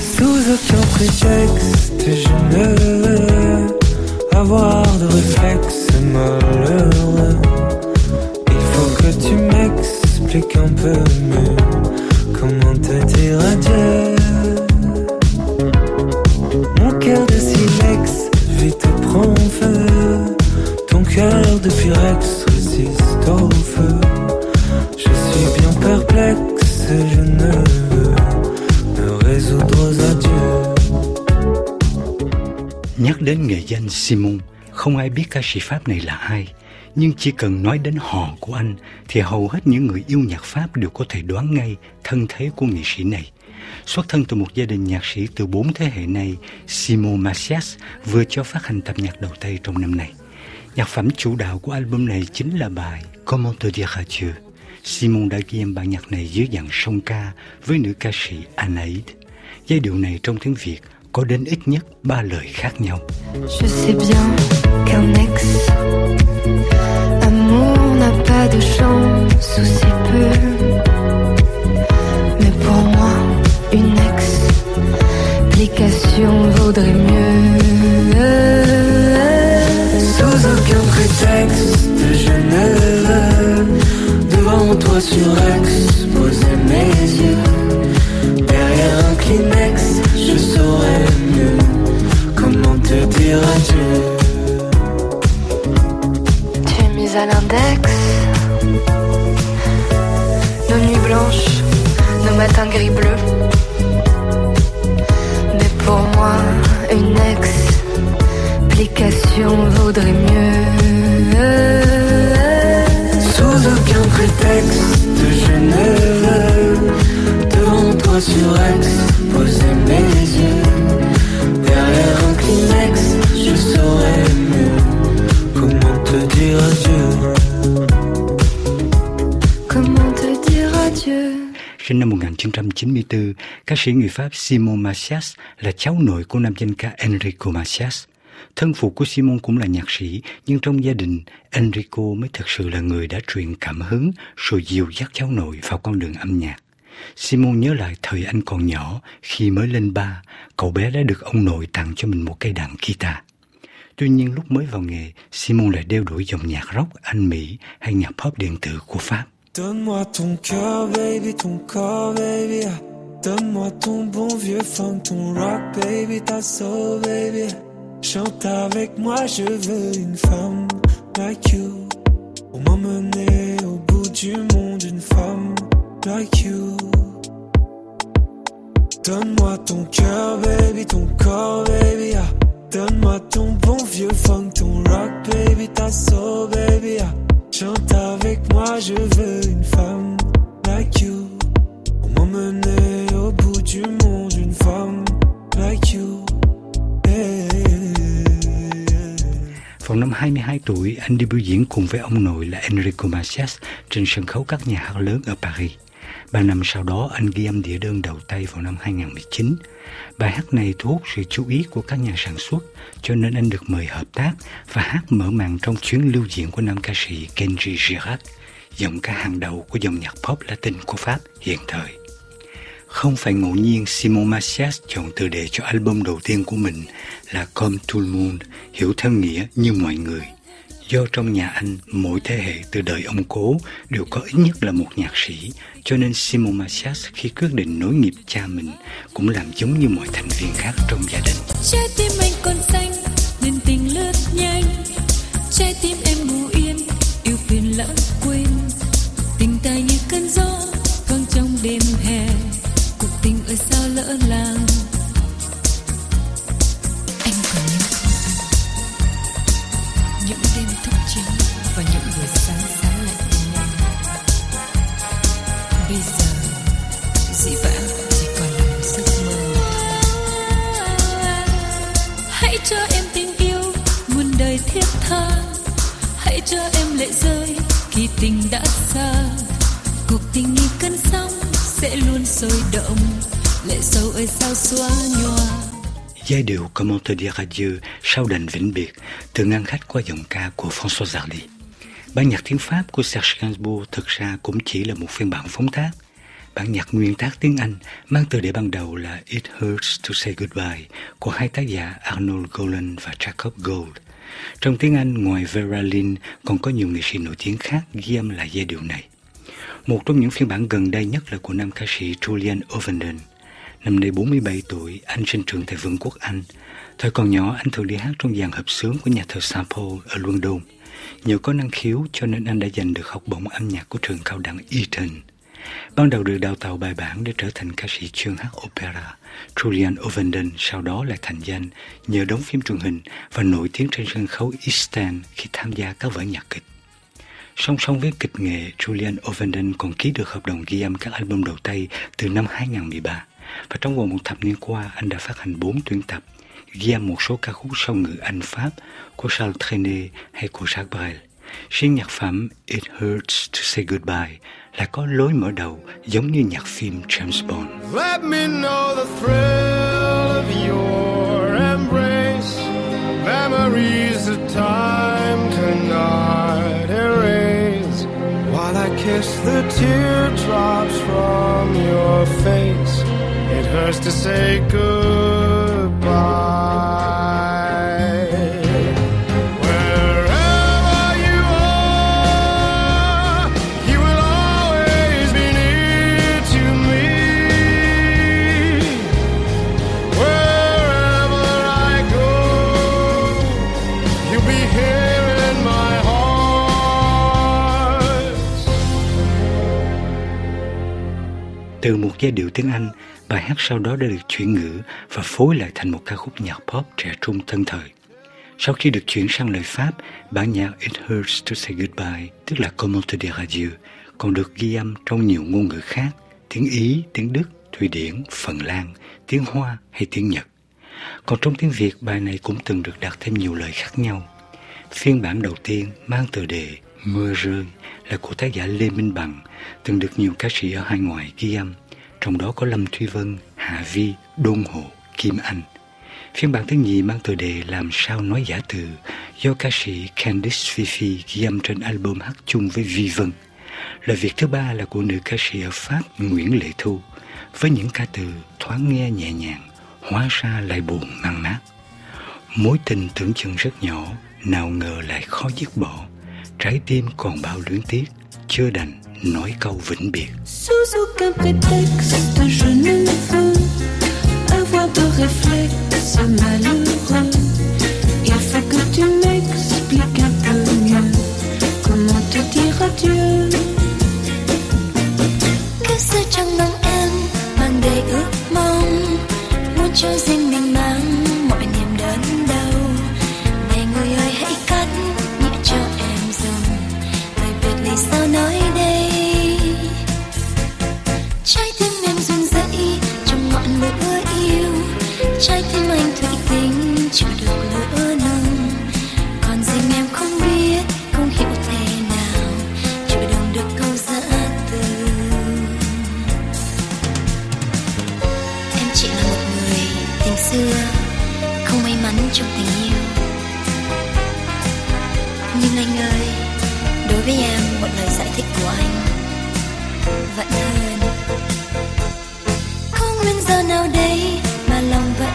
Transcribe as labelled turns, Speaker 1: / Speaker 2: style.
Speaker 1: Sous aucun prétexte, je ne veux avoir de réflexe malheureux. Il faut que tu m'expliques un peu mieux comment te dire
Speaker 2: Nhắc đến nghệ danh Simon, không ai biết ca sĩ Pháp này là ai. Nhưng chỉ cần nói đến họ của anh thì hầu hết những người yêu nhạc Pháp đều có thể đoán ngay thân thế của nghệ sĩ này. Xuất thân từ một gia đình nhạc sĩ từ bốn thế hệ này, Simon Macias vừa cho phát hành tập nhạc đầu tay trong năm nay. Nhạc phẩm chủ đạo của album này chính là bài Comment te dire adieu. Simon đã ghi âm bản nhạc này dưới dạng song ca với nữ ca sĩ Anaïd. Giai điệu này trong tiếng Việt
Speaker 3: Je sais bien qu'un ex amour n'a pas de chance ou si peu. Mais pour moi, une explication vaudrait mieux.
Speaker 1: Sous aucun prétexte, je ne veux devant toi sur X poser mes yeux. Derrière un Kleenex, je saurais mieux comment te dire adieu.
Speaker 3: Tu es mise à l'index. Nos nuits blanches, nos matins gris-bleu. Mais pour moi, une explication vaudrait mieux.
Speaker 1: Sous aucun prétexte, je ne veux devant toi sur X
Speaker 2: 1994, ca sĩ người Pháp Simon Macias là cháu nội của nam danh ca Enrico Macias. Thân phụ của Simon cũng là nhạc sĩ, nhưng trong gia đình, Enrico mới thực sự là người đã truyền cảm hứng rồi dìu dắt cháu nội vào con đường âm nhạc. Simon nhớ lại thời anh còn nhỏ, khi mới lên ba, cậu bé đã được ông nội tặng cho mình một cây đàn guitar. Tuy nhiên lúc mới vào nghề, Simon lại đeo đuổi dòng nhạc rock Anh Mỹ hay nhạc pop điện tử của Pháp.
Speaker 1: Donne-moi ton cœur, baby, ton corps, baby. Donne-moi ton bon vieux funk, ton rock, baby, ta soul, baby. Chante avec moi, je veux une femme like you. Pour m'emmener au bout du monde, une femme like you. Donne-moi ton cœur, baby, ton corps, baby. Donne-moi ton bon vieux funk, ton rock, baby, ta soul, baby. Chante avec moi, je veux
Speaker 2: năm 22 tuổi, anh đi biểu diễn cùng với ông nội là Enrico Macias trên sân khấu các nhà hát lớn ở Paris. Ba năm sau đó, anh ghi âm đĩa đơn đầu tay vào năm 2019. Bài hát này thu hút sự chú ý của các nhà sản xuất, cho nên anh được mời hợp tác và hát mở màn trong chuyến lưu diễn của nam ca sĩ Kenji Girac, giọng ca hàng đầu của dòng nhạc pop Latin của Pháp hiện thời. Không phải ngẫu nhiên Simon Macias chọn tựa đề cho album đầu tiên của mình là Comme tout le monde, hiểu theo nghĩa như mọi người. Do trong nhà anh, mỗi thế hệ từ đời ông cố đều có ít nhất là một nhạc sĩ, cho nên Simon Macias khi quyết định nối nghiệp cha mình cũng làm giống như mọi thành viên khác trong gia đình.
Speaker 4: trái tim anh còn xanh nên tình lướt nhanh trái tim em ngủ yên yêu phiền lãng quên thiết tha hãy cho em lệ rơi khi tình đã xa cuộc tình như cơn sóng sẽ luôn sôi động lệ sâu ơi, sao xóa nhòa
Speaker 2: Giai điệu Comment te dire adieu sau đành vĩnh biệt từ ngăn khách qua giọng ca của François Zardy. Bản nhạc tiếng Pháp của Serge Gainsbourg thực ra cũng chỉ là một phiên bản phóng tác. Bản nhạc nguyên tác tiếng Anh mang từ đề ban đầu là It Hurts to Say Goodbye của hai tác giả Arnold Golan và Jacob Gold. Trong tiếng Anh, ngoài Vera Lynn, còn có nhiều nghệ sĩ nổi tiếng khác ghi âm lại giai điệu này. Một trong những phiên bản gần đây nhất là của nam ca sĩ Julian Ovenden. Năm nay 47 tuổi, anh sinh trưởng tại Vương quốc Anh. Thời còn nhỏ, anh thường đi hát trong dàn hợp xướng của nhà thờ St. Paul ở London. Nhờ có năng khiếu cho nên anh đã giành được học bổng âm nhạc của trường cao đẳng Eton. Ban đầu được đào tạo bài bản để trở thành ca sĩ chuyên hát opera, Julian Ovenden sau đó lại thành danh nhờ đóng phim truyền hình và nổi tiếng trên sân khấu East End khi tham gia các vở nhạc kịch. Song song với kịch nghệ, Julian Ovenden còn ký được hợp đồng ghi âm các album đầu tay từ năm 2013 và trong vòng một thập niên qua anh đã phát hành 4 tuyển tập ghi âm một số ca khúc song ngữ Anh Pháp của Charles Trenet hay của Jacques Brel. Riêng nhạc phẩm It Hurts to Say Goodbye là có lối mở đầu giống như nhạc phim James Bond.
Speaker 5: Let me know the thrill of your embrace, memories of time cannot erase. While I kiss the teardrops from your face, it hurts to say goodbye.
Speaker 2: Từ một giai điệu tiếng Anh, bài hát sau đó đã được chuyển ngữ và phối lại thành một ca khúc nhạc pop trẻ trung thân thời. Sau khi được chuyển sang lời Pháp, bản nhạc It Hurts to Say Goodbye, tức là Comment te dire adieu, còn được ghi âm trong nhiều ngôn ngữ khác, tiếng Ý, tiếng Đức, Thụy Điển, Phần Lan, tiếng Hoa hay tiếng Nhật. Còn trong tiếng Việt, bài này cũng từng được đặt thêm nhiều lời khác nhau. Phiên bản đầu tiên mang tựa đề Mưa rơi là của tác giả Lê Minh Bằng, từng được nhiều ca sĩ ở hải ngoại ghi âm, trong đó có Lâm Thuy Vân, Hạ Vi, Đôn Hộ, Kim Anh. Phiên bản thứ nhì mang tựa đề Làm sao nói giả từ do ca sĩ Candice Fifi ghi âm trên album hát chung với Vi Vân. Lời việc thứ ba là của nữ ca sĩ ở Pháp Nguyễn Lệ Thu với những ca từ thoáng nghe nhẹ nhàng, hóa ra lại buồn mang nát Mối tình tưởng chừng rất nhỏ, nào ngờ lại khó dứt bỏ. Trái tim còn bao luyến tiếc, chưa đành nói câu vĩnh biệt.
Speaker 4: Sous aucun prétexte, je ne veux avoir de réflexe malheureux. Il faut que tu m'expliques un peu mieux comment te dire adieu.
Speaker 6: trái tim anh thủy tinh chịu được lửa nồng còn riêng em không biết, không hiểu thế nào. Chịu đựng được câu giã từ. Em chỉ là một người tình xưa, không may mắn trong tình yêu. Nhưng anh ơi, đối với em, một lời giải thích của anh vẫn hơn. Không nguyên do nào đây mà lòng vẫn